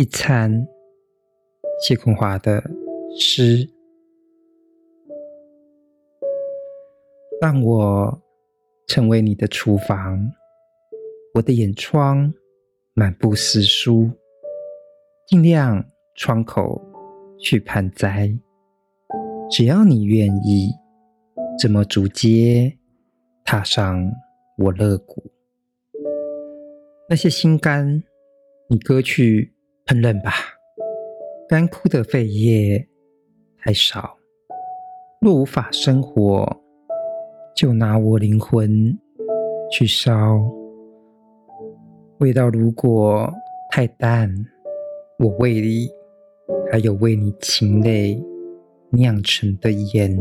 一餐。谢坤华的诗，让我成为你的厨房，我的眼窗满布诗书，尽量窗口去盆栽。只要你愿意，这么逐阶踏上我乐谷，那些心肝，你割去很冷吧。干枯的肺叶太少，若无法生活，就拿我灵魂去烧。味道如果太淡，我胃里还有为你噙泪酿成的盐。